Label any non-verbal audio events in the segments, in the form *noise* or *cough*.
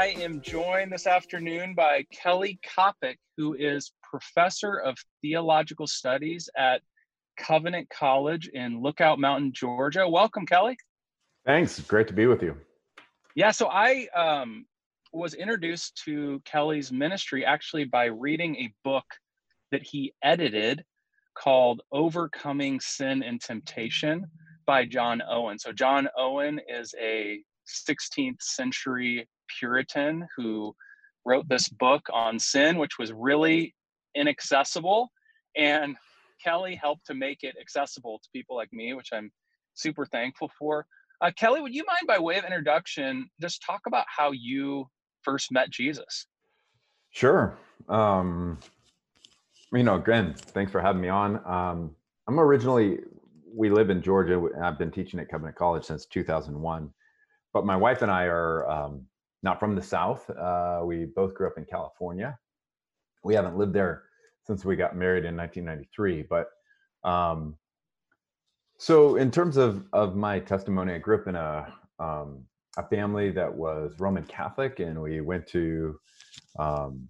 I am joined this afternoon by Kelly Kapic, who is professor of theological studies at Covenant College in Lookout Mountain, Georgia. Welcome, Kelly. Thanks. Great to be with you. Yeah, so I um, was introduced to Kelly's ministry actually by reading a book that he edited called Overcoming Sin and Temptation by John Owen. So, John Owen is a 16th century Puritan who wrote this book on sin, which was really inaccessible. And Kelly helped to make it accessible to people like me, which I'm super thankful for. Uh, Kelly, would you mind, by way of introduction, just talk about how you first met Jesus? Sure. Um, you know, again, thanks for having me on. Um, I'm originally, we live in Georgia. I've been teaching at Covenant College since 2001 but my wife and I are um, not from the South. Uh, we both grew up in California. We haven't lived there since we got married in 1993. But um, so, in terms of of my testimony, I grew up in a um, a family that was Roman Catholic, and we went to um,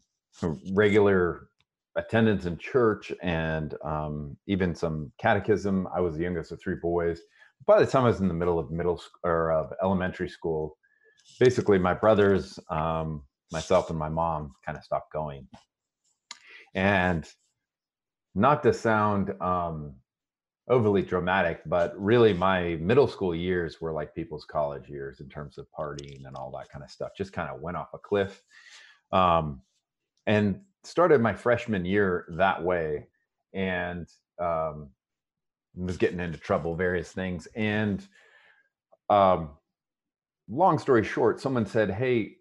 regular attendance in church and um, even some catechism. I was the youngest of three boys by the time I was in the middle of middle school or of elementary school, basically my brothers, um, myself, and my mom kind of stopped going. And not to sound um, overly dramatic, but really my middle school years were like people's college years in terms of partying and all that kind of stuff. Just kind of went off a cliff. Um, and started my freshman year that way. And um, was getting into trouble, various things. And um, long story short, someone said, Hey,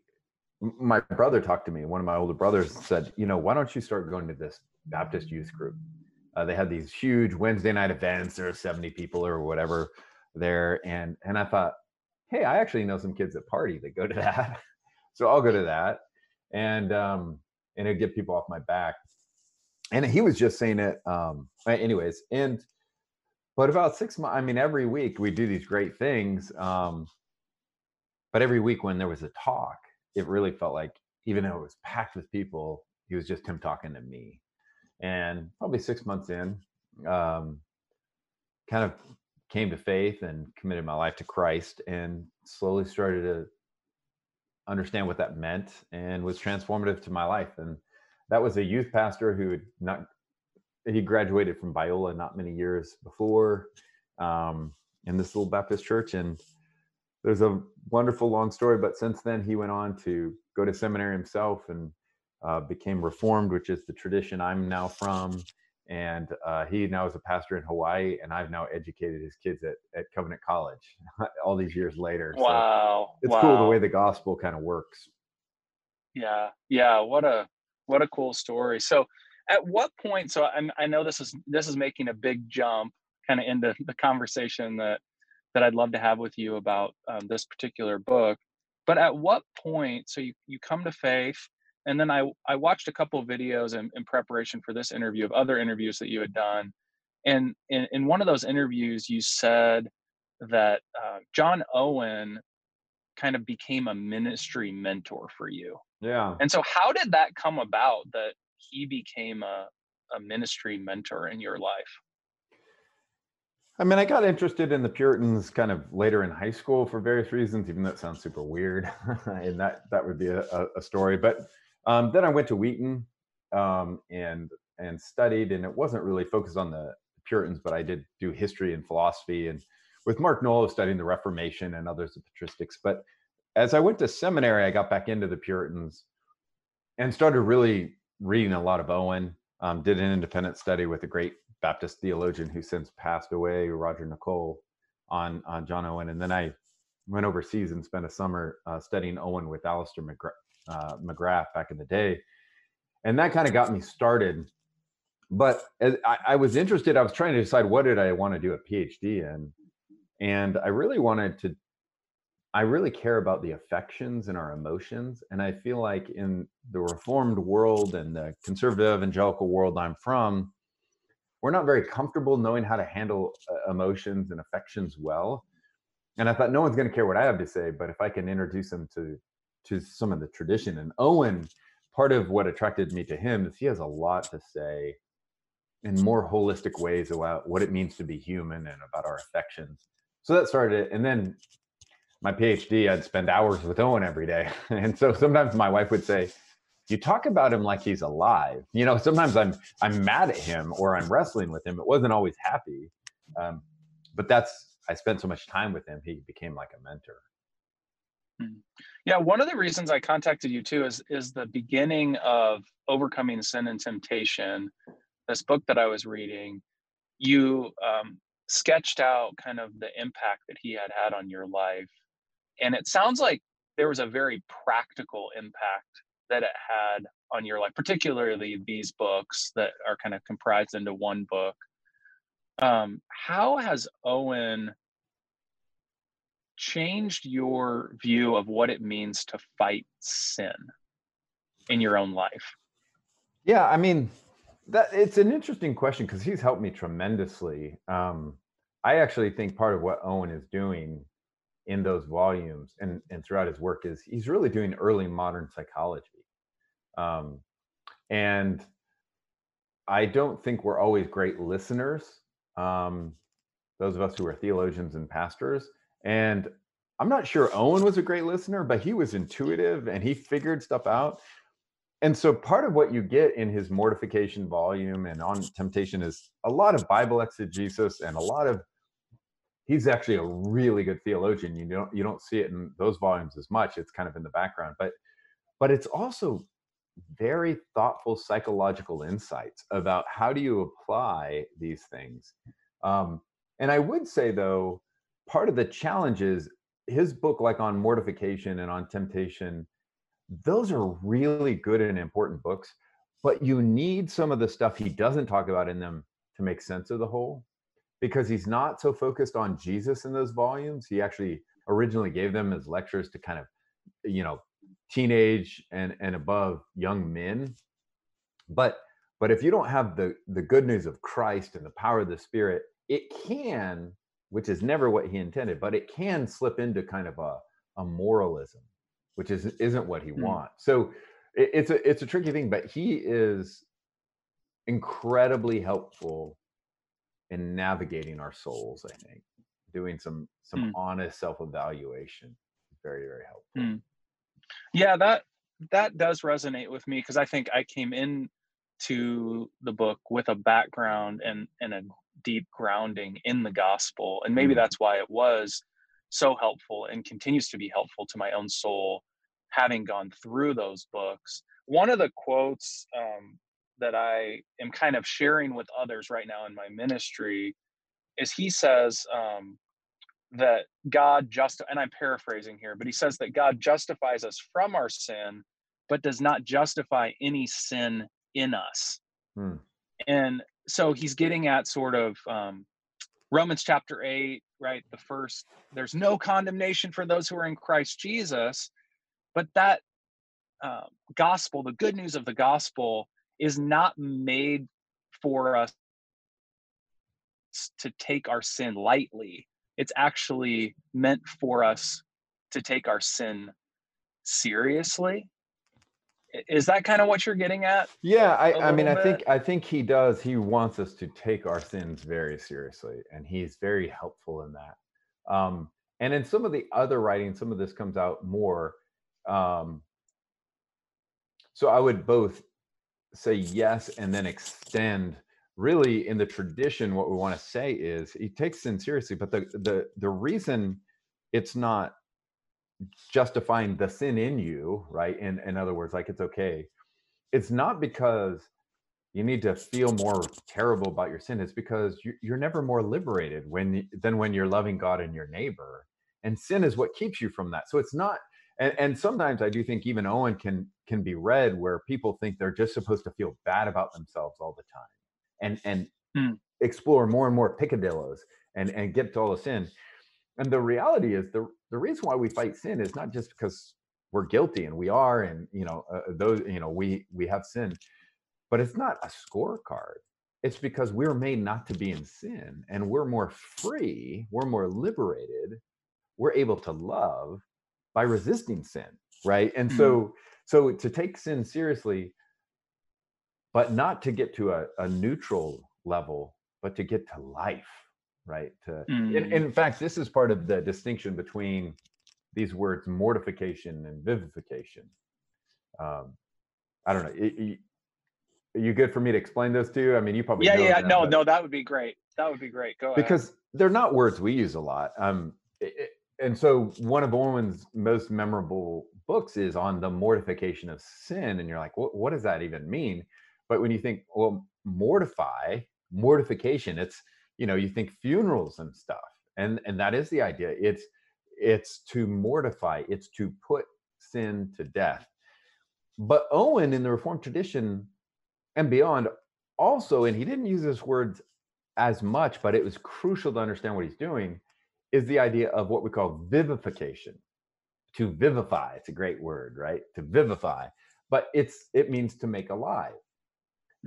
my brother talked to me. One of my older brothers said, You know, why don't you start going to this Baptist youth group? Uh, they had these huge Wednesday night events. There are 70 people or whatever there. And, and I thought, Hey, I actually know some kids that party that go to *laughs* that. so I'll go to that. And, um, and it'd get people off my back. And he was just saying it. Um, anyways. And, but about six months, I mean, every week we do these great things. Um, but every week when there was a talk, it really felt like, even though it was packed with people, he was just him talking to me. And probably six months in, um, kind of came to faith and committed my life to Christ and slowly started to understand what that meant and was transformative to my life. And that was a youth pastor who had not he graduated from Biola not many years before um, in this little Baptist church. And there's a wonderful long story, but since then he went on to go to seminary himself and uh, became Reformed, which is the tradition I'm now from. And uh, he now is a pastor in Hawaii, and I've now educated his kids at, at Covenant College *laughs* all these years later. Wow. So it's wow. cool the way the gospel kind of works. Yeah. Yeah. What a, what a cool story. So at what point so I'm, i know this is this is making a big jump kind of into the conversation that that i'd love to have with you about um, this particular book but at what point so you, you come to faith and then i i watched a couple of videos in, in preparation for this interview of other interviews that you had done and in, in one of those interviews you said that uh, john owen kind of became a ministry mentor for you yeah and so how did that come about that he became a, a ministry mentor in your life? I mean, I got interested in the Puritans kind of later in high school for various reasons, even though it sounds super weird, *laughs* and that that would be a, a story. But um, then I went to Wheaton um, and and studied, and it wasn't really focused on the Puritans, but I did do history and philosophy, and with Mark Noll studying the Reformation and others of patristics. But as I went to seminary, I got back into the Puritans and started really reading a lot of Owen. Um, did an independent study with a great Baptist theologian who since passed away, Roger Nicole, on on John Owen, and then I went overseas and spent a summer uh, studying Owen with Alister McGrath, uh, McGrath back in the day, and that kind of got me started. But I, I was interested. I was trying to decide what did I want to do a PhD in, and I really wanted to I really care about the affections and our emotions. And I feel like in the reformed world and the conservative evangelical world I'm from, we're not very comfortable knowing how to handle uh, emotions and affections well. And I thought no one's going to care what I have to say, but if I can introduce them to to some of the tradition. And Owen, part of what attracted me to him is he has a lot to say in more holistic ways about what it means to be human and about our affections. So that started it. And then my PhD, I'd spend hours with Owen every day. *laughs* And so sometimes my wife would say, you talk about him like he's alive. You know, sometimes I'm I'm mad at him or I'm wrestling with him. It wasn't always happy. Um, but that's I spent so much time with him, he became like a mentor. Hmm. Yeah, one of the reasons I contacted you too is is the beginning of overcoming sin and temptation. This book that I was reading, you um, sketched out kind of the impact that he had had on your life, and it sounds like there was a very practical impact that it had on your life, particularly these books that are kind of comprised into one book. Um, how has Owen changed your view of what it means to fight sin in your own life? Yeah, I mean, that it's an interesting question because he's helped me tremendously. Um, I actually think part of what Owen is doing in those volumes and, and throughout his work is he's really doing early modern psychology. Um, and I don't think we're always great listeners. Um, those of us who are theologians and pastors, and I'm not sure Owen was a great listener, but he was intuitive and he figured stuff out. And so part of what you get in his mortification volume and on temptation is a lot of Bible exegesis and a lot of he's actually a really good theologian. You don't you don't see it in those volumes as much. It's kind of in the background, but but it's also very thoughtful psychological insights about how do you apply these things. Um, and I would say though, part of the challenge is his book, like on mortification and on temptation, those are really good and important books, but you need some of the stuff he doesn't talk about in them to make sense of the whole because he's not so focused on Jesus in those volumes. He actually originally gave them as lectures to kind of, you know, teenage and, and above young men. But but if you don't have the the good news of Christ and the power of the Spirit, it can which is never what he intended, but it can slip into kind of a, a moralism, which is isn't what he mm. wants. So it, it's a it's a tricky thing, but he is incredibly helpful in navigating our souls. I think doing some some mm. honest self evaluation very very helpful. Mm. Yeah, that that does resonate with me because I think I came in to the book with a background and and a deep grounding in the gospel. And maybe mm. that's why it was so helpful and continues to be helpful to my own soul, having gone through those books. One of the quotes um, that I am kind of sharing with others right now in my ministry is he says um, that God just, and I'm paraphrasing here, but he says that God justifies us from our sin, but does not justify any sin in us. Hmm. And so he's getting at sort of um, Romans chapter 8, right? The first, there's no condemnation for those who are in Christ Jesus. But that uh, gospel, the good news of the gospel, is not made for us to take our sin lightly. It's actually meant for us to take our sin seriously. Is that kind of what you're getting at? Yeah i, I mean bit? i think i think he does he wants us to take our sins very seriously and he's very helpful in that. Um, and in some of the other writing some of this comes out more um, so i would both say yes and then extend really in the tradition what we want to say is he takes sin seriously but the the the reason it's not justifying the sin in you, right? In in other words, like it's okay. It's not because you need to feel more terrible about your sin. It's because you, you're never more liberated when than when you're loving God and your neighbor. And sin is what keeps you from that. So it's not. And, and sometimes I do think even Owen can can be read where people think they're just supposed to feel bad about themselves all the time, and and mm. explore more and more picadillos and and get to all the sin. And the reality is the the reason why we fight sin is not just because we're guilty and we are and you know uh, those you know we we have sin but it's not a scorecard it's because we're made not to be in sin and we're more free we're more liberated we're able to love by resisting sin right? And Mhm. so so to take sin seriously, but not to get to a, a neutral level, but to get to life, right? To in, Mm. in fact, this is part of the distinction between these words mortification and vivification. Um, I don't know. y- y- are you good for me to explain those to you? I mean, you probably Yeah, know yeah, them, no, no, that would be great. That would be great. Go ahead. because they're not words we use a lot. Um, i- i- and so one of Owen's most memorable books is on the mortification of sin, and you're like, what, what does that even mean? But when you think, well, mortify, mortification, it's you know, you think funerals and stuff, and and that is the idea. It's it's to mortify, it's to put sin to death. But Owen in the Reformed tradition and beyond also, and he didn't use this word as much, but it was crucial to understand what he's doing, is the idea of what we call vivification. To vivify, it's a great word, right? To vivify, but it's it means to make alive.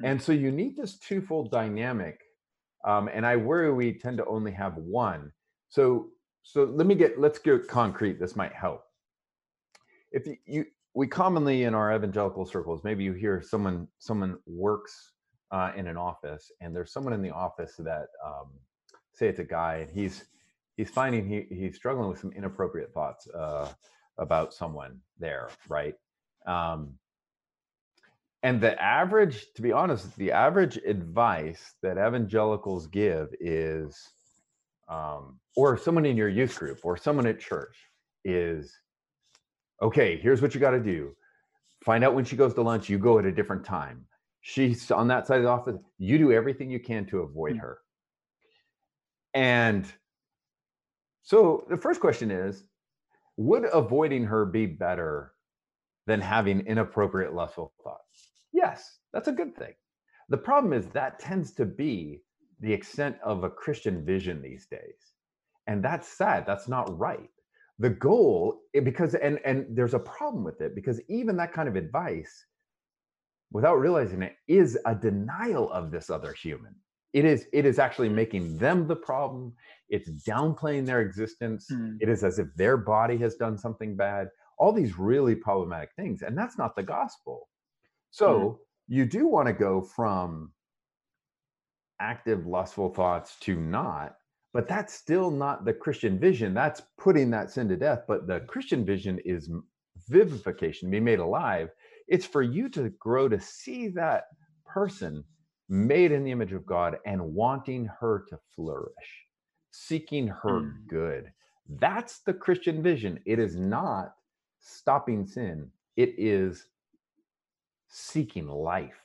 And so you need this twofold dynamic. Um, and I worry we tend to only have one. So so let me get let's get concrete. This might help. If you, you we commonly in our evangelical circles, maybe you hear someone someone works uh, in an office, and there's someone in the office that um, say it's a guy, and he's he's finding he he's struggling with some inappropriate thoughts uh, about someone there, right? Um, and the average, to be honest, the average advice that evangelicals give is, um, or someone in your youth group or someone at church is, okay, here's what you got to do. Find out when she goes to lunch, you go at a different time. She's on that side of the office. You do everything you can to avoid Mm. her. And so the first question is Would avoiding her be better than having inappropriate lustful thoughts? Yes, that's a good thing. The problem is that tends to be the extent of a Christian vision these days. And that's sad. That's not right. The goal, because, and, and there's a problem with it because even that kind of advice, without realizing it, is a denial of this other human. It is, it is actually making them the problem. It's downplaying their existence. Hmm. It is as if their body has done something bad. All these really problematic things. And that's not the gospel. So you do want to go from active lustful thoughts to not, but that's still not the Christian vision. That's putting that sin to death. But the Christian vision is vivification, be made alive. It's for you to grow to see that person made in the image of God and wanting her to flourish, seeking her Mm. good. That's the Christian vision. It is not stopping sin, it is seeking life.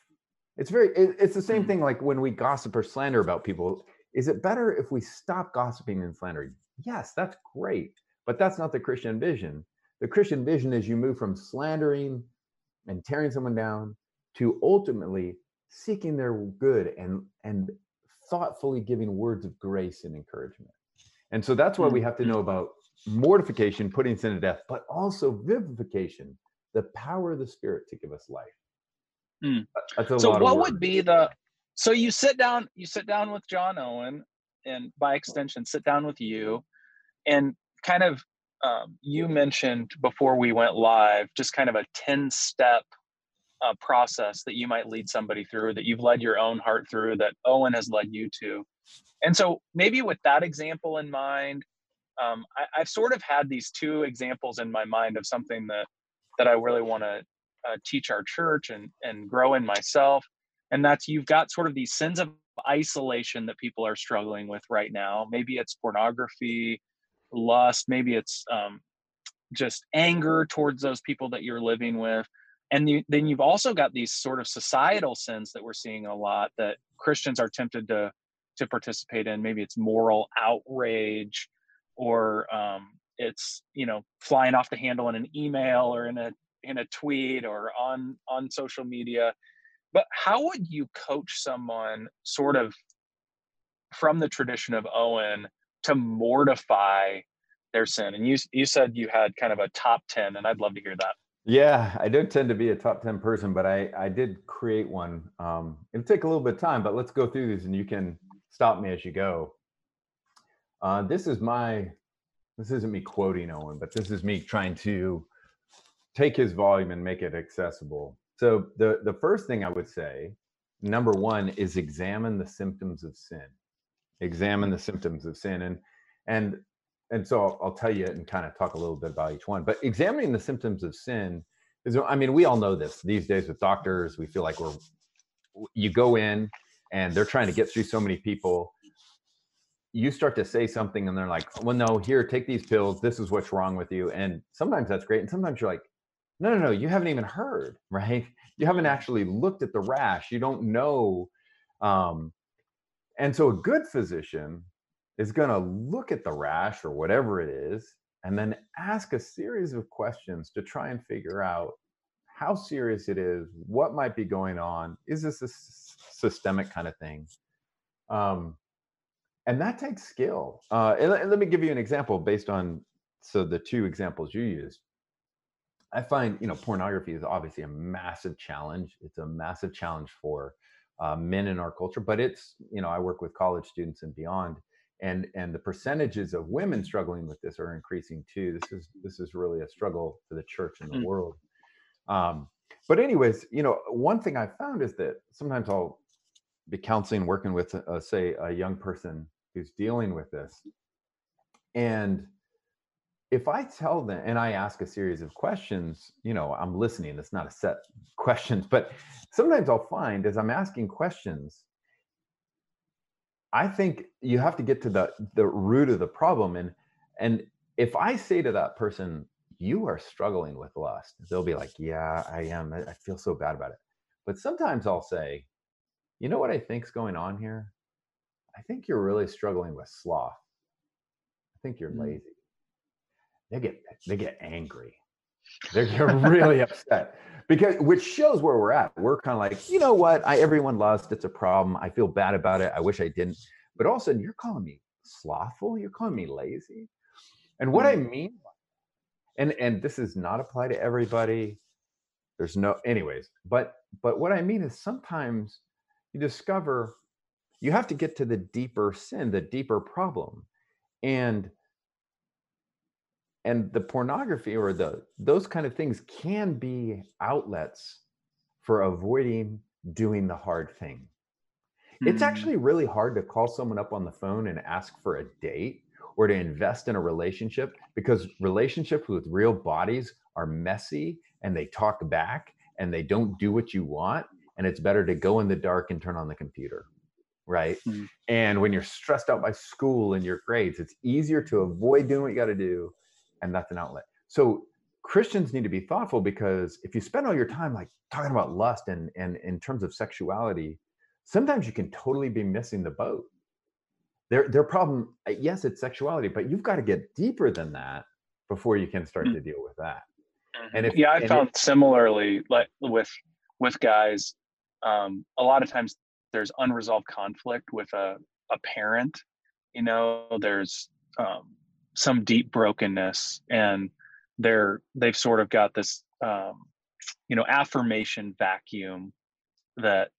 It's very, it- it's the same Mm. thing like when we gossip or slander about people. Is it better if we stop gossiping and slandering? Yes, that's great. But that's not the Christian vision. The Christian vision is you move from slandering and tearing someone down to ultimately seeking their good and and thoughtfully giving words of grace and encouragement. And so that's why we have to know about mortification, putting sin to death, but also vivification, the power of the Spirit to give us life. Mm. So what would be the so you sit down you sit down with john owen and by extension sit down with you and kind of um, you mentioned before we went live just kind of a 10 step uh, process that you might lead somebody through that you've led your own heart through that owen has led you to and so maybe with that example in mind um, I, i've sort of had these two examples in my mind of something that that i really want to uh, teach our church and and grow in myself and that's you've got sort of these sins of isolation that people are struggling with right now. Maybe it's pornography lust maybe it's um, just anger towards those people that you're living with and you, then you've also got these sort of societal sins that we're seeing a lot that christians are tempted to to participate in. Maybe it's moral outrage or um, it's you know flying off the handle in an email or in a in a tweet or on on social media but how would you coach someone sort of from the tradition of owen to mortify their sin and you you said you had kind of a top 10 and i'd love to hear that Yeah, I don't tend to be a top 10 person, but I, I did create one. Um, it'll take a little bit of time, but let's go through these and you can stop me as you go. Uh, this is my, this isn't me quoting Owen, but this is me trying to take his volume and make it accessible. So the the first thing I would say, number one, is examine the symptoms of sin. Examine the symptoms of sin, and and and so I'll, I'll tell you and kind of talk a little bit about each one. But examining the symptoms of sin is, I mean, we all know this these days with doctors. We feel like we're you go in and they're trying to get through so many people you start to say something and they're like well no here take these pills this is what's wrong with you and sometimes that's great and sometimes you're like no no no you haven't even heard *laughs* right you haven't actually looked at the rash you don't know um, and so a good physician is going to look at the rash or whatever it is and then ask a series of questions to try and figure out how serious it is what might be going on is this a systemic kind of thing um, and that takes skill. Uh, and, and, let me give you an example based on so the two examples you used. I find you know pornography is obviously a massive challenge. It's a massive challenge for uh, men in our culture, but it's you know I work with college students and beyond, and and the percentages of women struggling with this are increasing too. This is this is really a struggle for the church and the mm. world. Um, but anyways, you know, one thing I found is that sometimes I'll be counseling, working with, uh, say, a young person who's dealing with this. And if I tell them and I ask a series of questions, you know, I'm listening, it's not a set *laughs* questions, but sometimes I'll find as I'm asking questions, I think you have to get to the the root of the problem. And and if I say to that person, you are struggling with lust, they'll be like, Yeah, I am. I feel so bad about it. But sometimes I'll say, you know what I think's going on here? I think you're really struggling with sloth. I think you're mm. lazy. They get they get angry. They get really upset because which shows where we're at. We're kind of like, you know what? I everyone loves it's a problem. I feel bad about it. I wish I didn't. But all of a sudden, you're calling me slothful. You're calling me lazy. And what I mm. mean, and and this is not apply to everybody. There's no, anyways. But but what I mean is sometimes you discover you have to get to the deeper sin the deeper problem and and the pornography or the those kind of things can be outlets for avoiding doing the hard thing mm-hmm. it's hmm. actually really hard to call someone up on the phone and ask for a date or to invest in a relationship because relationships with real bodies are messy and they talk back and they don't do what you want and it's better to go in the dark and turn on the computer right? Mm-hmm. And when you're stressed out by school and your grades, it's easier to avoid doing what you got to do, and that's an outlet. So Christians need to be thoughtful because if you spend all your time like talking about lust and and in terms of sexuality, sometimes you can totally be missing the boat. Their their problem, uh, yes, it's sexuality, but you've got to get deeper than that before you can start mm-hmm. to deal with that. And if yeah, I found it, similarly like with with guys, um, a lot of times there's unresolved conflict with a, a parent you know there's um, some deep brokenness and they're they've sort of got this um, you know affirmation vacuum that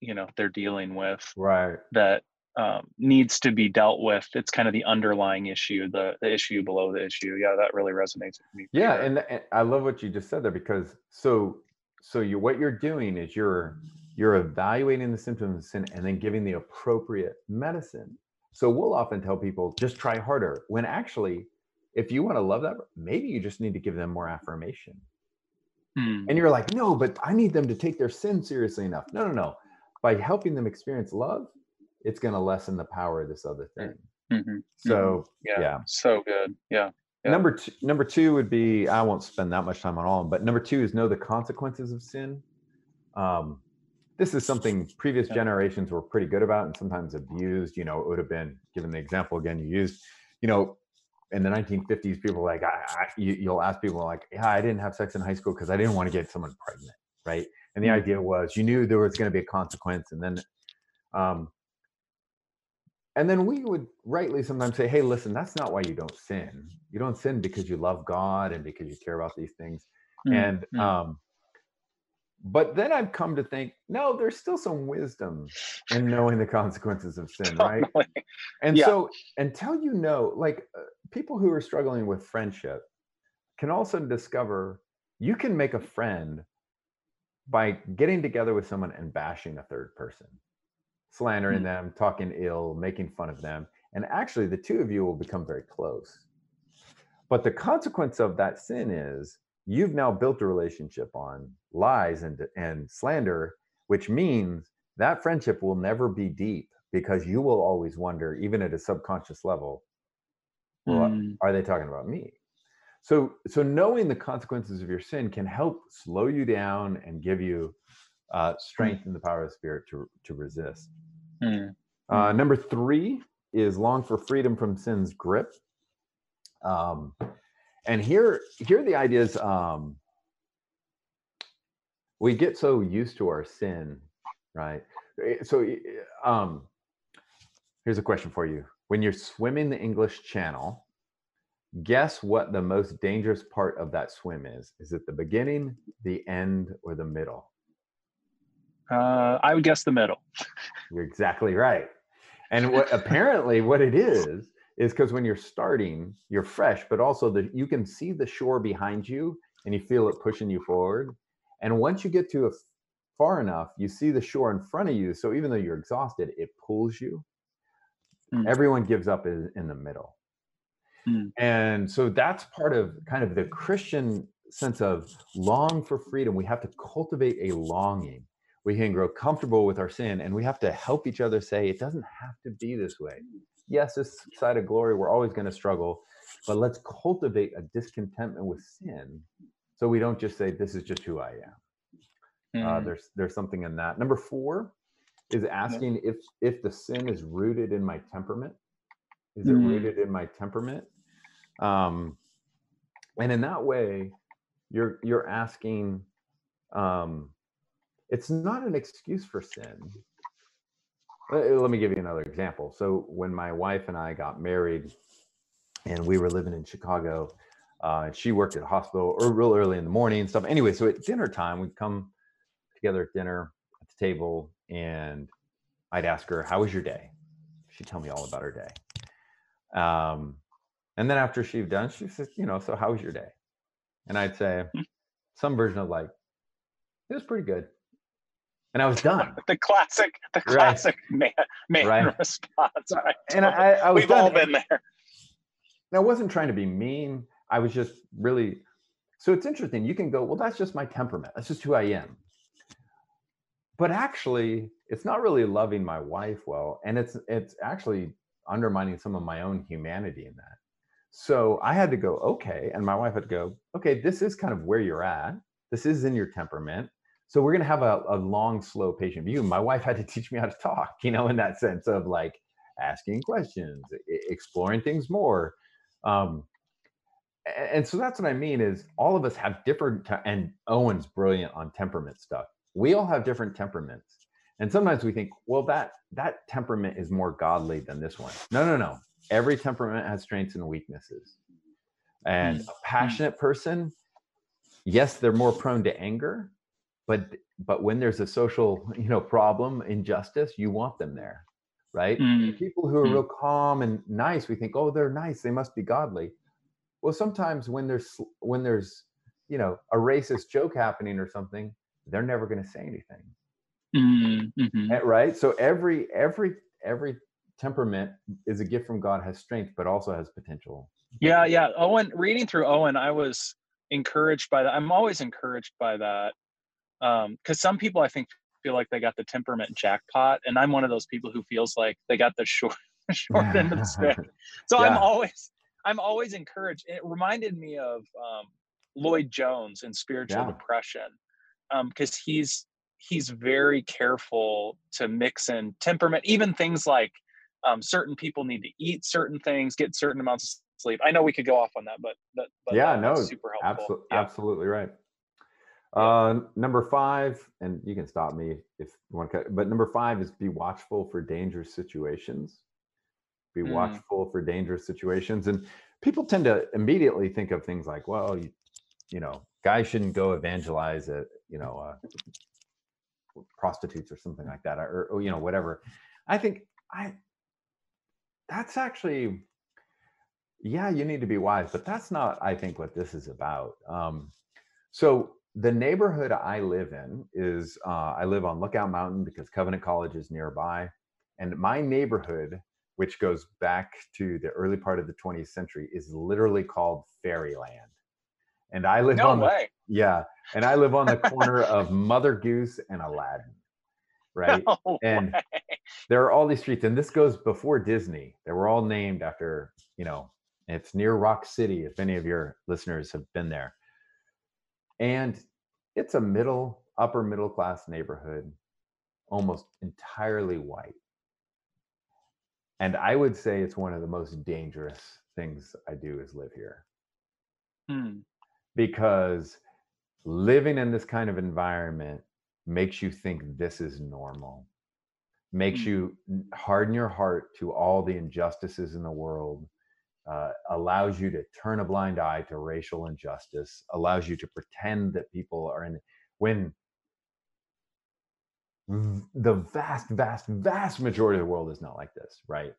you know they're dealing with right. that um, needs to be dealt with. It's kind of the underlying issue the, the issue below the issue. Yeah that really resonates with me yeah and, and i love what you just said there because so so you what you're doing is you're you're evaluating the symptoms sin and then giving the appropriate medicine. So we'll often tell people just try harder when actually, if you want to love that, maybe you just need to give them more affirmation. Hmm. And you're like, no, but I need them to take their sin seriously enough. No, no, no. By helping them experience love, it's going to lessen the power of this other thing. Mm-hmm. So mm-hmm. Yeah, yeah, so good. Yeah. yeah. Number two, number two would be I won't spend that much time on all, but number two is know the consequences of sin. Um, this is something previous generations were pretty good about and sometimes abused. You know, it would have been given the example again you used. You know, in the 1950s, people like I, I, you, will ask people like, "Yeah, I didn't have sex in high school because I didn't want to get someone pregnant," right? And the mm-hmm. idea was you knew there was going to be a consequence, and then, um, and then we would rightly sometimes say, "Hey, listen, that's not why you don't sin. You don't sin because you love God and because you care about these things." Mm-hmm. And mm. um, but then I've come to think, no, there's still some wisdom in knowing the consequences of sin, *laughs* right? And yeah. so until you know, like uh, people who are struggling with friendship can also discover you can make a friend by getting together with someone and bashing a third person, slandering Mm. them, talking ill, making fun of them. And actually, the two of you will become very close. But the consequence of that sin is you've now built a relationship on lies and, and slander, which means that friendship will never be deep because you will always wonder, even at a subconscious level, well, Mm. are they talking about me? So, so knowing the consequences of your sin can help slow you down and give you uh, strength and the power of the spirit to to resist. Mm. Uh, number three is long for freedom from sin's grip. Um, and here, here the idea is um, we get so used to our sin, right? Eh, So, eh, um, here's a question for you: When you're swimming the English Channel, guess what the most dangerous part of that swim is? Is it the beginning, the end, or the middle? Uh, I would guess the middle. You're exactly right. And what *laughs* apparently what it is is because when you're starting, you're fresh, but also the you can see the shore behind you and you feel it pushing you forward. And once you get to a far enough, you see the shore in front of you. So even though you're exhausted, it pulls you. Mm. Everyone gives up in, in the middle. Mm. And so that's part of kind of the Christian sense of long for freedom. We have to cultivate a longing we can grow comfortable with our sin and we have to help each other say it doesn't have to be this way yes this side of glory we're always going to struggle but let's cultivate a discontentment with sin so we don't just say this is just who i am uh, Mm. there's there's something in that number four is asking if if the sin is rooted in my temperament is it Mm. rooted in my temperament um and in that way you're you're asking um it's not an excuse for sin. Uh, Let me give you another example. So when my wife and I got married, and we were living in Chicago, uh, and she worked at a hospital or real early in the morning and stuff. Anyway, so at dinner time, we'd come together at dinner at the table, and I'd ask her, "How was your day?" She'd tell me all about her day. Um, and then after she'd done, she says, "You know, so how was your day?" And I'd say some version of like, "It was pretty good." and I was *laughs* done. the classic, the Right. classic man, man Right. response. *laughs* Right. And I, I was We've all been there. And I wasn't trying to be mean. I was just really. So it's interesting. You can go, well, that's just my temperament. That's just who I am. But actually, it's not really loving my wife well, and it's it's actually undermining some of my own humanity in that. So I had to go, okay, and my wife had to go, okay, this is kind of where you're at. This is in your temperament. So we're gonna have a, a long, slow, patient view. My wife had to teach me how to talk, you know, in that sense of like asking questions, exploring things more. Um, and so that's what I mean is all of us have different, te- and Owen's brilliant on temperament stuff. We all have different temperaments. And sometimes we think, well, that that temperament is more godly than this one. No, no, no. Every temperament has strengths and weaknesses. And a passionate person, yes, they're more prone to anger, but but when there's a social, you know, problem, injustice, you want them there, right? Mm. People who are Mm. real calm and nice, we think, oh, they're nice, they must be godly. Well, sometimes when there's when there's you know a racist joke happening or something, they're never going to say anything, Mm, mhm. Eh, right? So every every every temperament is a gift from God, has strength, but also has potential. Yeah, yeah. Owen, reading through Owen, I was encouraged by that. I'm always encouraged by that. Um, because some people I think feel like they got the temperament jackpot, and I'm one of those people who feels like they got the short *laughs* short end of the *laughs* stick. So I'm always I'm always encouraged. It reminded me of um, Lloyd Jones in Spiritual Yeah. Depression, because he's he's very careful to mix in temperament, even things like um, certain people need to eat certain things, get certain amounts of sleep. I know we could go off on that, but that, but yeah, no, super helpful. absolutely, Yeah. absolutely right. Uh, number five, and you can stop me if you want to cut, but number five is be watchful for dangerous situations. Be Mm. watchful for dangerous situations. And people tend to immediately think of things like, well, you, you know, guys shouldn't go evangelize at, you know, uh, prostitutes or something like that, or, or, you know, whatever. I think I, that's actually, yeah, you need to be wise, but that's not, I think, what this is about. Um, So the neighborhood I live in is uh, I live on Lookout Mountain because Covenant College is nearby, and my neighborhood, which goes back to the early part of the 20th century, is literally called Fairyland. And I live No on the yeah, and I live on the corner *laughs* of Mother Goose and Aladdin, right? No And way. there are all these streets, and this goes before Disney. They were all named after, you know, it's near Rock City, if any of your listeners have been there. And it's a middle, upper middle class neighborhood, almost entirely white. And I would say it's one of the most dangerous things I do is live here Hmm. because living in this kind of environment makes you think this is normal makes Mm. you harden your heart to all the injustices in the world uh, allows you to turn a blind eye to racial injustice allows you to pretend that people are in when the vast vast vast majority of the world is not like this right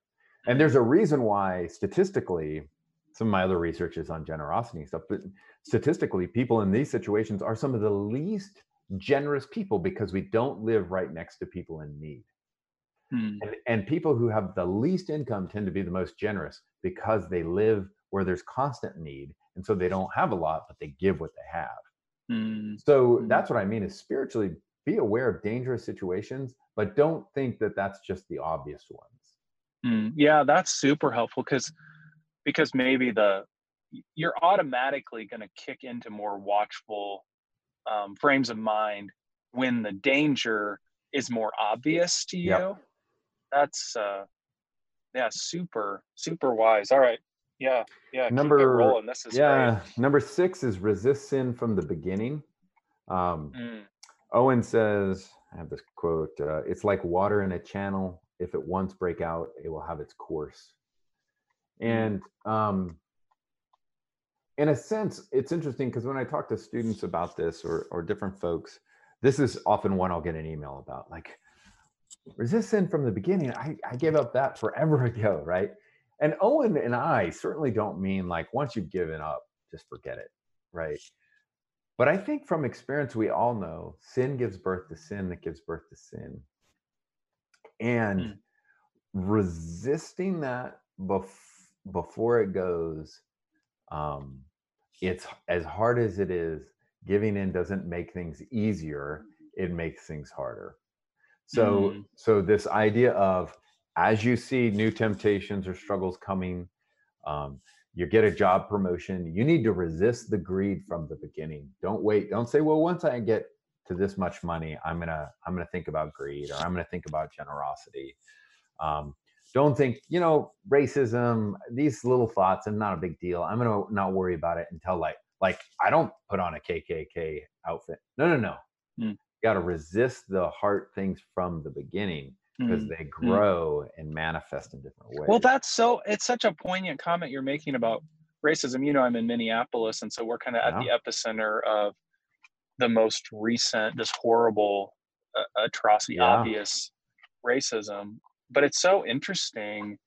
and there's a reason why statistically some of my other research is on generosity and stuff but statistically people in these situations are some of the least generous people because we don't live right next to people in need Hmm. and, and people who have the least income tend to be the most generous because they live where there's constant need and so they don't have a lot but they give what they have Hmm. so Mm. that's what i mean is spiritually be aware of dangerous situations but don't think that that's just the obvious ones Mm, yeah, that's super helpful because because maybe the you're automatically going to kick into more watchful um, frames of mind when the danger is more obvious to you. Yep. That's uh, yeah, super super wise. All right, yeah, yeah. Number- rolling. This is yeah number six is resist sin from the beginning um. Mm, Owen says, I have this quote, uh, it's like water in a channel. If it once break out, it will have its course. And um, in a sense, it's interesting because when I talk to students about this or, or different folks, this is often one I'll get an email about. Like, resist sin from the beginning. I, I gave up that forever *laughs* ago, right? And Owen and I certainly don't mean like once you've given up, just forget it, right? But I think from experience, we all know sin gives birth to sin that gives birth to sin. And Mm. resisting that bef- before it goes, um, it's as hard as it is, giving in doesn't make things easier, it makes things harder. So, Mm. so this idea of as you see new temptations or struggles coming, um, you get a job promotion, you need to resist the greed from the beginning. Don't wait. Don't say, well, once I get to this much money, I'm gonna I'm gonna think about greed or I'm gonna think about generosity. Um, don't think, you know, racism, these little thoughts are not a big deal. I'm gonna not worry about it until like like I don't put on a KKK outfit. No, no, no. Mm. You got to resist the heart things from the beginning because mm. they grow and manifest in different ways. Well, that's so. It's such a poignant comment you're making about racism. You know, I'm in Minneapolis, and so we're kind of at the epicenter of the most recent, this horrible uh, atrocity, Yeah. obvious racism. But it's so interesting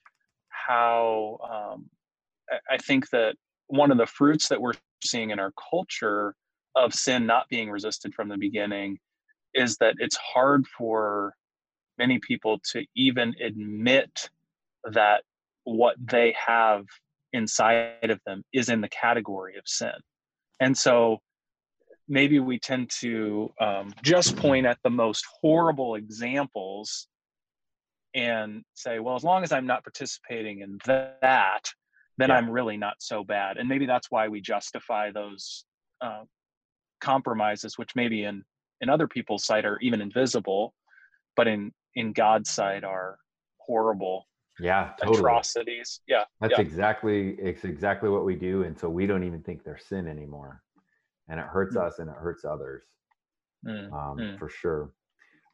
how um, I, I think that one of the fruits that we're seeing in our culture of sin not being resisted from the beginning is that it's hard for many people to even admit that what they have inside of them is in the category of sin. And so maybe we tend to um, just point at the most horrible examples and say, well, as long as I'm not participating in that, then Yeah. I'm really not so bad. And maybe that's why we justify those uh, compromises, which maybe in in other people's sight are even invisible, but in in God's sight are horrible yeah, totally. atrocities. Yeah, That's yeah. exactly it's exactly what we do, and so we don't even think they're sin anymore, and it hurts Mm. us and it hurts others Mm, um, mm. for sure.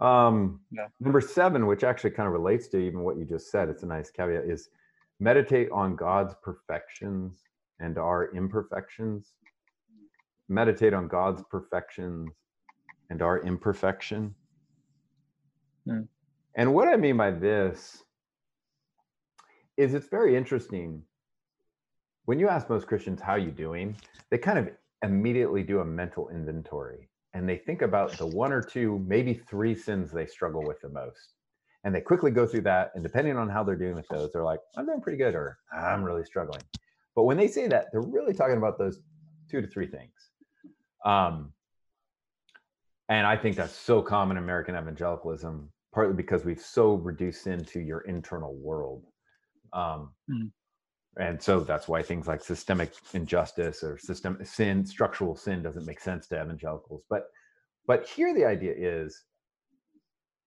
Um, Yeah. Number seven, which actually kind of relates to even what you just said, it's a nice caveat, is meditate on God's perfections and our imperfections. Meditate on God's perfections and our imperfection. And what I mean by this is it's very interesting. When you ask most Christians how you doing, they kind of immediately do a mental inventory and they think about the one or two, maybe three sins they struggle with the most. And they quickly go through that. And depending on how they're doing with those, they're like, I'm doing pretty good or I'm really struggling. But when they say that, they're really talking about those two to three things. Um, and I think that's so common in American evangelicalism, partly because we've so reduced sin to your internal world. Um, mm. And so that's why things like systemic injustice or system sin, structural sin doesn't make sense to evangelicals. But but here the idea is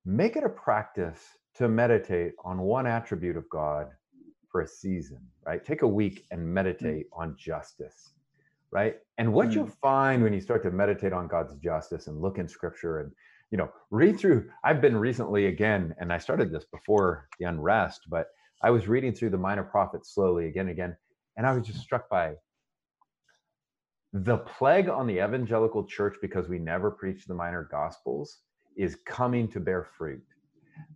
make it a practice to meditate on one attribute of God for a season, right? Take a week and mm. meditate mm. on justice, right? And what mm. you'll find when you start to meditate on God's justice and look in scripture and you know, read through. I've been recently again, and I started this before the unrest, but I was reading through the minor prophets slowly again and again, and I was just struck by the plague on the evangelical church because we never preach the minor gospels is coming to bear fruit.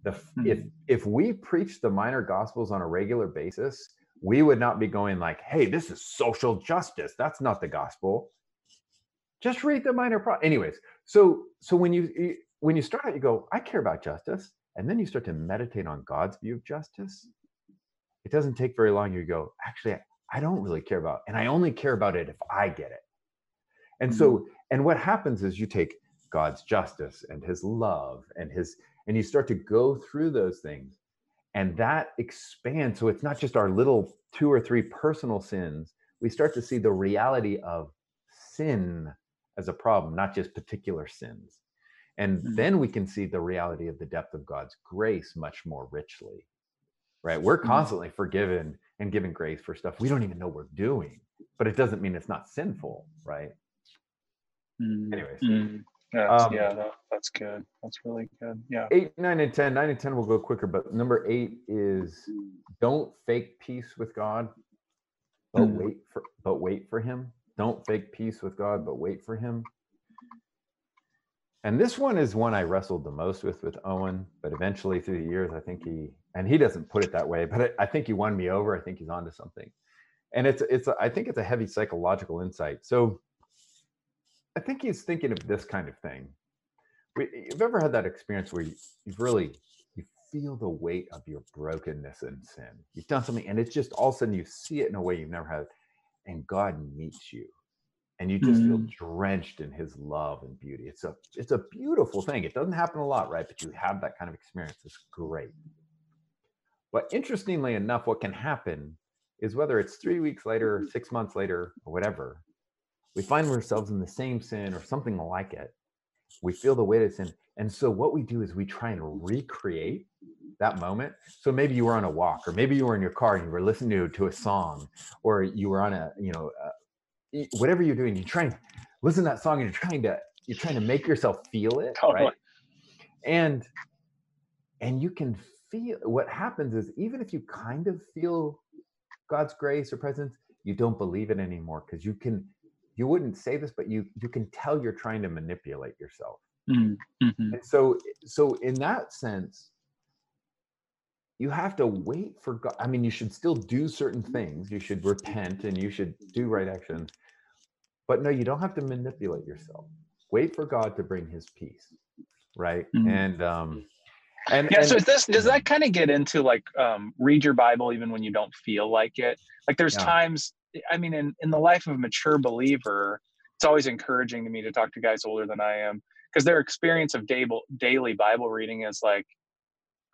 The, hmm. if if we preach the minor gospels on a regular basis, we would not be going like, "Hey, this is social justice." That's not the gospel. Just read the minor pro. Anyways, so so when you when you start out, you go, "I care about justice," and then you start to meditate on God's view of justice it doesn't take very long. You go, actually, I don't really care about, and I only care about it if I get it. And mm-hmm. so, and what happens is you take God's justice and his love and his, and you start to go through those things and that expands. So it's not just our little two or three personal sins. We start to see the reality of sin as a problem, not just particular sins. And mm-hmm. then we can see the reality of the depth of God's grace much more richly right? We're mm-hmm. constantly forgiven and given grace for stuff we don't even know we're doing, but it doesn't mean it's not sinful, right? Mm-hmm. Anyways. Mm-hmm. That's, um, yeah, that, that's good. That's really good. Yeah. Eight, nine, and 10. Nine and 10 will go quicker, but number eight is don't fake peace with God, but mm. wait for but wait for him. Don't fake peace with God, but wait for him. And this one is one I wrestled the most with with Owen, but eventually through the years, I think he and he doesn't put it that way, but I, I think he won me over. I think he's onto something, and it's it's I think it's a heavy psychological insight. So I think he's thinking of this kind of thing. You've ever had that experience where you, you've really you feel the weight of your brokenness and sin. You've done something, and it's just all of a sudden you see it in a way you've never had, and God meets you, and you just mm. feel drenched in His love and beauty. It's a it's a beautiful thing. It doesn't happen a lot, right? But you have that kind of experience. It's great. But interestingly enough, what can happen is whether it's three weeks later, mm-hmm. six months later, or whatever, we find ourselves in the same sin or something like it. We feel the weight of sin. And so what we do is we try and recreate that moment. So maybe you were on a walk, or maybe you were in your car and you were listening to, to a song, or you were on a, you know, uh, whatever you're doing, you try and listen to that song and you're trying to, you're trying to make yourself feel it. Totally. Right. And, and you can feel what happens is even if you kind of feel God's grace or presence, you don't believe it anymore because you can you wouldn't say this, but you you can tell you're trying to manipulate yourself. Mm-hmm. And so so in that sense, you have to wait for God. I mean, you should still do certain things. You should repent and you should do right actions. But no, you don't have to manipulate yourself. Wait for God to bring his peace. Right. Mm-hmm. And um and yeah, and, so this does that kind of get into like um, read your Bible even when you don't feel like it? Like there's yeah. times, I mean, in in the life of a mature believer, it's always encouraging to me to talk to guys older than I am because their experience of daily daily Bible reading is like,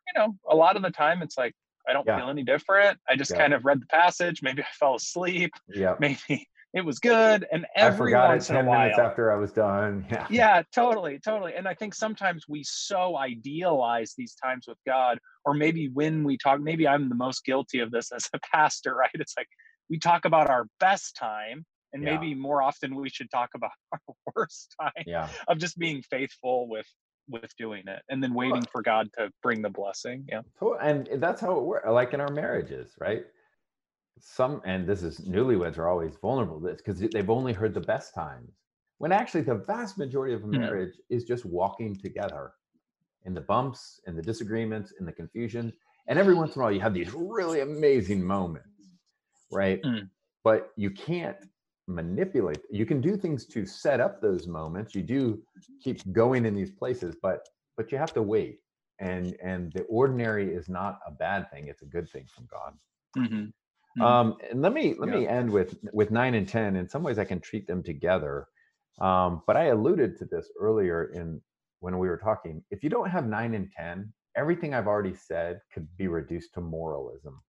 you know, a lot of the time it's like I don't yeah. feel any different. I just yeah. kind of read the passage. Maybe I fell asleep. Yeah. *laughs* Maybe it was good. And every I forgot once it 10 in a while, minutes after I was done. *laughs* Yeah. Yeah, totally, totally. And I think sometimes we so idealize these times with God, or maybe when we talk, maybe I'm the most guilty of this as a *laughs* pastor, right? It's like we talk about our best time. And yeah. maybe more often we should talk about *laughs* our worst time yeah. of just being faithful with with doing it and then waiting for God to bring the blessing. Yeah. And that's how it works. Like in our marriages, right? some and this is newlyweds are always vulnerable to this because they've only heard the best times when actually the vast majority of a mm-hmm. marriage mm-hmm. is just walking together in the bumps in the disagreements in the confusion and every once in a while you have these really amazing moments right? Mm. but you can't manipulate you can do things to set up those moments. You do keep going in these places but but you have to wait. And and the ordinary is not a bad thing it's a good thing from god. Mm-hmm. Mhm. um and let me let Yeah. me end with with nine and ten. In some ways i can treat them together. Um but i alluded to this earlier in when we were talking. If you don't have nine and ten everything i've already said could be reduced to moralism.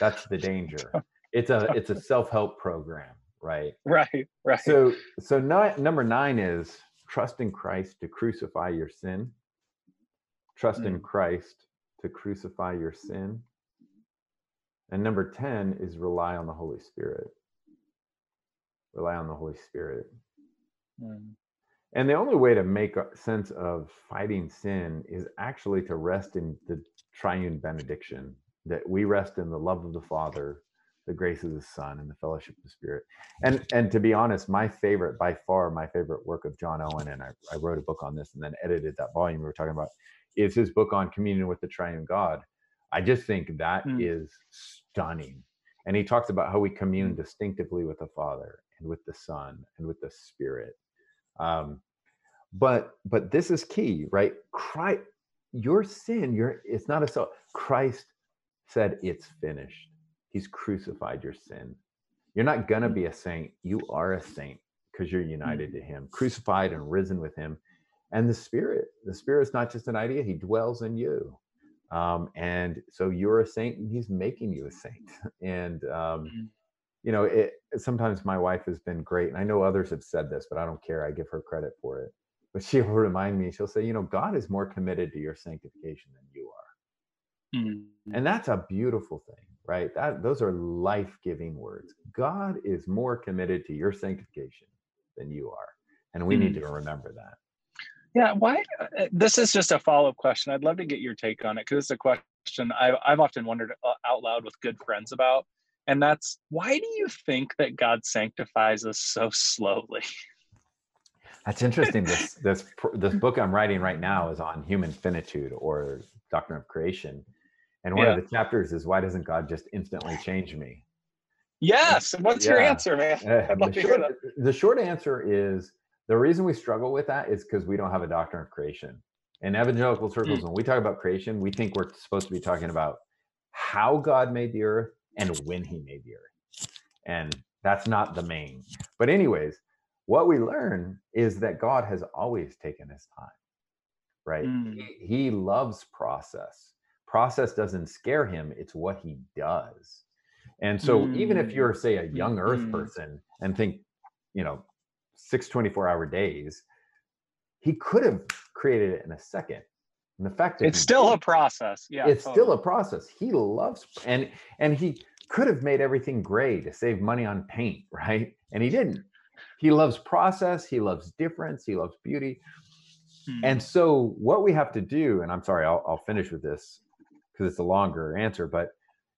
That's the danger *laughs* it's a it's a *laughs* self-help program right? Right, right. so so number nine is trust in christ to crucify your sin. Trust in christ to crucify your sin. And number 10 is rely on the holy spirit. Rely on the holy spirit. Mm. and the only way to make a sense of fighting sin is actually to rest in the triune benediction that we rest in the love of the Father, the grace of the Son, and the fellowship of the Spirit. And and to be honest, my favorite, by far, my favorite work of John Owen, and I, I wrote a book on this and then edited that volume we were talking about, is his book on communion with the triune God. I just think that is Mm. stunning. And he talks about how we commune distinctively with the Father and with the Son and with the Spirit um but but this is key right christ your sin your it's not a so christ said it's finished he's crucified your sin. You're not gonna be a saint. You are a saint because you're united to him crucified and risen with him. And the spirit the spirit's not just an idea he dwells in you. Um, and so you're a saint and he's making you a saint. *laughs* And um, Mhm. you know it sometimes my wife has been great and i know others have said this but i don't care. I give her credit for it. But she'll remind me she'll say you know god is more committed to your sanctification than you are. Mm. and that's a beautiful thing right that those are life-giving words god is more committed to your sanctification than you are and we need to remember that Yeah, why? uh, This is just a follow up question. I'd love to get your take on it because it's a question I, I've often wondered uh, out loud with good friends about. And that's why do you think that God sanctifies us so slowly? That's interesting. this *laughs* this this book I'm writing right now is on human finitude or doctrine of creation, and one Yeah. of the chapters is why doesn't God just instantly change me? Yes. What's your answer, man? Uh, I'd love the, to hear short, the short answer is the reason we struggle with that is because we don't have a doctrine of creation. In evangelical circles, Hmm. when we talk about creation, we think we're supposed to be talking about how God made the earth and when He made the earth, and that's not the main. But anyways, what we learn is that God has always taken His time. Right? Mm. He, he loves process. Process doesn't scare him; it's what He does. And so, even if Mm. you're, say, a young Earth Mhm. person and think, you know, six 24 hour days, he could have created it in a second. And the fact that It's still a didn't, process. Yeah. it's still a process. He loves and and he could have made everything gray to save money on paint, *laughs* right? And he didn't. He loves process, he loves difference, he loves beauty. Hmm. And so, what we have to do, and I'm sorry, I'll, I'll finish with this because it's a longer answer, but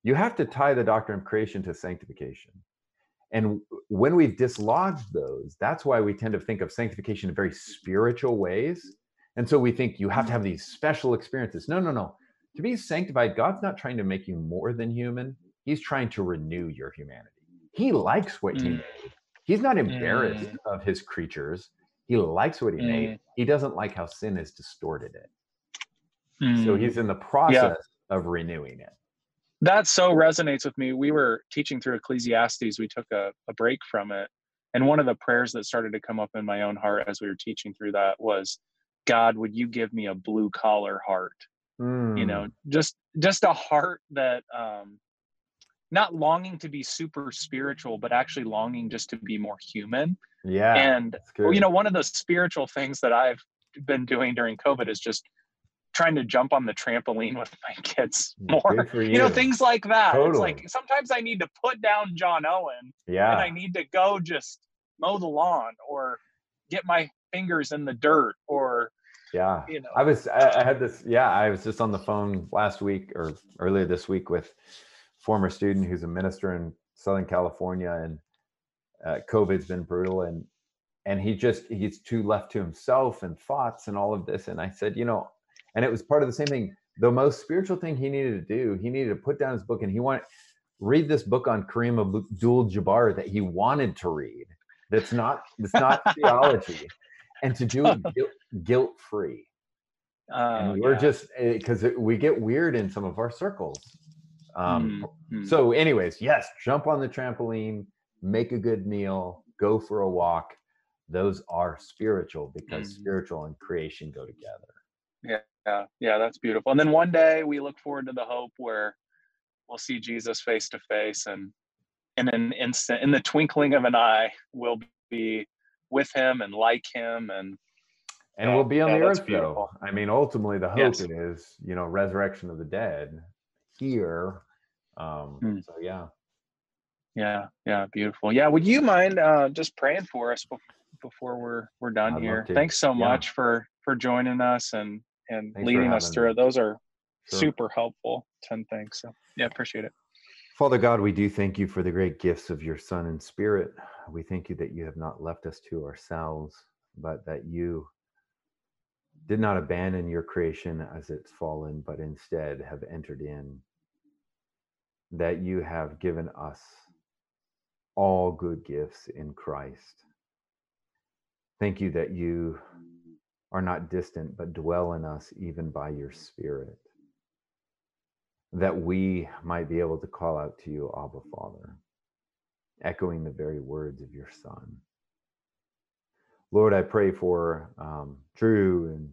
you have to tie the doctrine of creation to sanctification. And when we've dislodged those, that's why we tend to think of sanctification in very spiritual ways. And so we think you have to have these special experiences. No, no, no. To be sanctified, God's not trying to make you more than human, He's trying to renew your humanity. He likes what He Mm. made. He's not embarrassed Mm. of His creatures. He likes what He made. He doesn't like how sin has distorted it. So Mm. He's in the process of renewing it. that so resonates with me. We were teaching through Ecclesiastes. We took a, a break from it. And one of the prayers that started to come up in my own heart as we were teaching through that was, God, would you give me a blue collar heart? You Mm, know, just just a heart that um not longing to be super spiritual, but actually longing just to be more human. yeah. and you know, one of the spiritual things that I've been doing during COVID is just trying to jump on the trampoline with my kids more. Good for *laughs* You know, things like that. It's like sometimes I need to put down John Owen Yeah. and I need to go just mow the lawn or get my fingers in the dirt or Yeah. you know I was I, I had this yeah, I was just on the phone last week or earlier this week with former student who's a minister in Southern California and uh, COVID's been brutal and and he just he's too left to himself and thoughts and all of this and I said, you know, and it was part of the same thing. The most spiritual thing he needed to do, he needed to put down his book and he wanted read this book on Kareem Abdul-Jabbar that he wanted to read. That's not it's not *laughs* theology, and to do it guilt free. Uh, we're yeah. just because eh, we get weird in some of our circles. Um, mm-hmm. So, anyways, yes, jump on the trampoline, make a good meal, go for a walk. Those are spiritual because mm-hmm. spiritual and creation go together. Yeah, yeah, yeah, that's beautiful. And then one day we look forward to the hope where we'll see Jesus face to face, and in an instant, in the twinkling of an eye, we'll be with him and like him, and and we'll be on yeah, the earth beautiful. though. I mean, ultimately, the hope yes. is you know resurrection of the dead here. Um, hmm. So yeah, yeah, yeah, beautiful. Yeah, would you mind uh, just praying for us before, before we're we're done I'd here? Thanks so yeah. much for for joining us and and Thanks leading us through. Me. Those are sure. super helpful. Ten things. So yeah, appreciate it. Father God, we do thank you for the great gifts of your Son and Spirit. We thank you that you have not left us to ourselves, but that you did not abandon your creation as it's fallen, but instead have entered in. That you have given us all good gifts in Christ. Thank you that you are not distant, but dwell in us even by your Spirit that we might be able to call out to you, Abba Father, echoing the very words of your Son. Lord, I pray for um, Drew and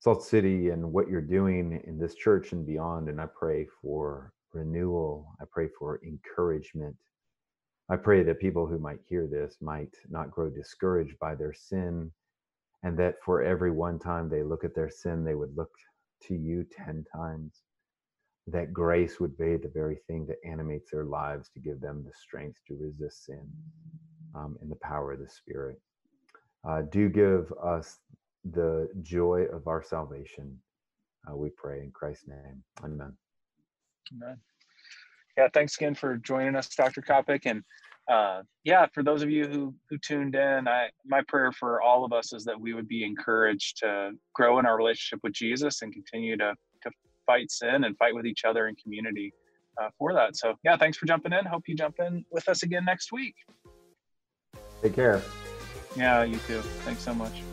Salt City and what you're doing in this church and beyond. And I pray for renewal. I pray for encouragement. I pray that people who might hear this might not grow discouraged by their sin, and that for every one time they look at their sin, they would look to you 10 times that grace would be the very thing that animates their lives to give them the strength to resist sin um, in the power of the Spirit. Uh, do give us the joy of our salvation. Uh, we pray in Christ's name. Amen. Amen. Yeah, thanks again for joining us, Dr. Kapic. And uh, yeah, for those of you who who tuned in, I my prayer for all of us is that we would be encouraged to grow in our relationship with Jesus and continue to fight sin and fight with each other in community uh, for that. So, yeah, thanks for jumping in. Hope you jump in with us again next week. Take care. Yeah, you too. Thanks so much.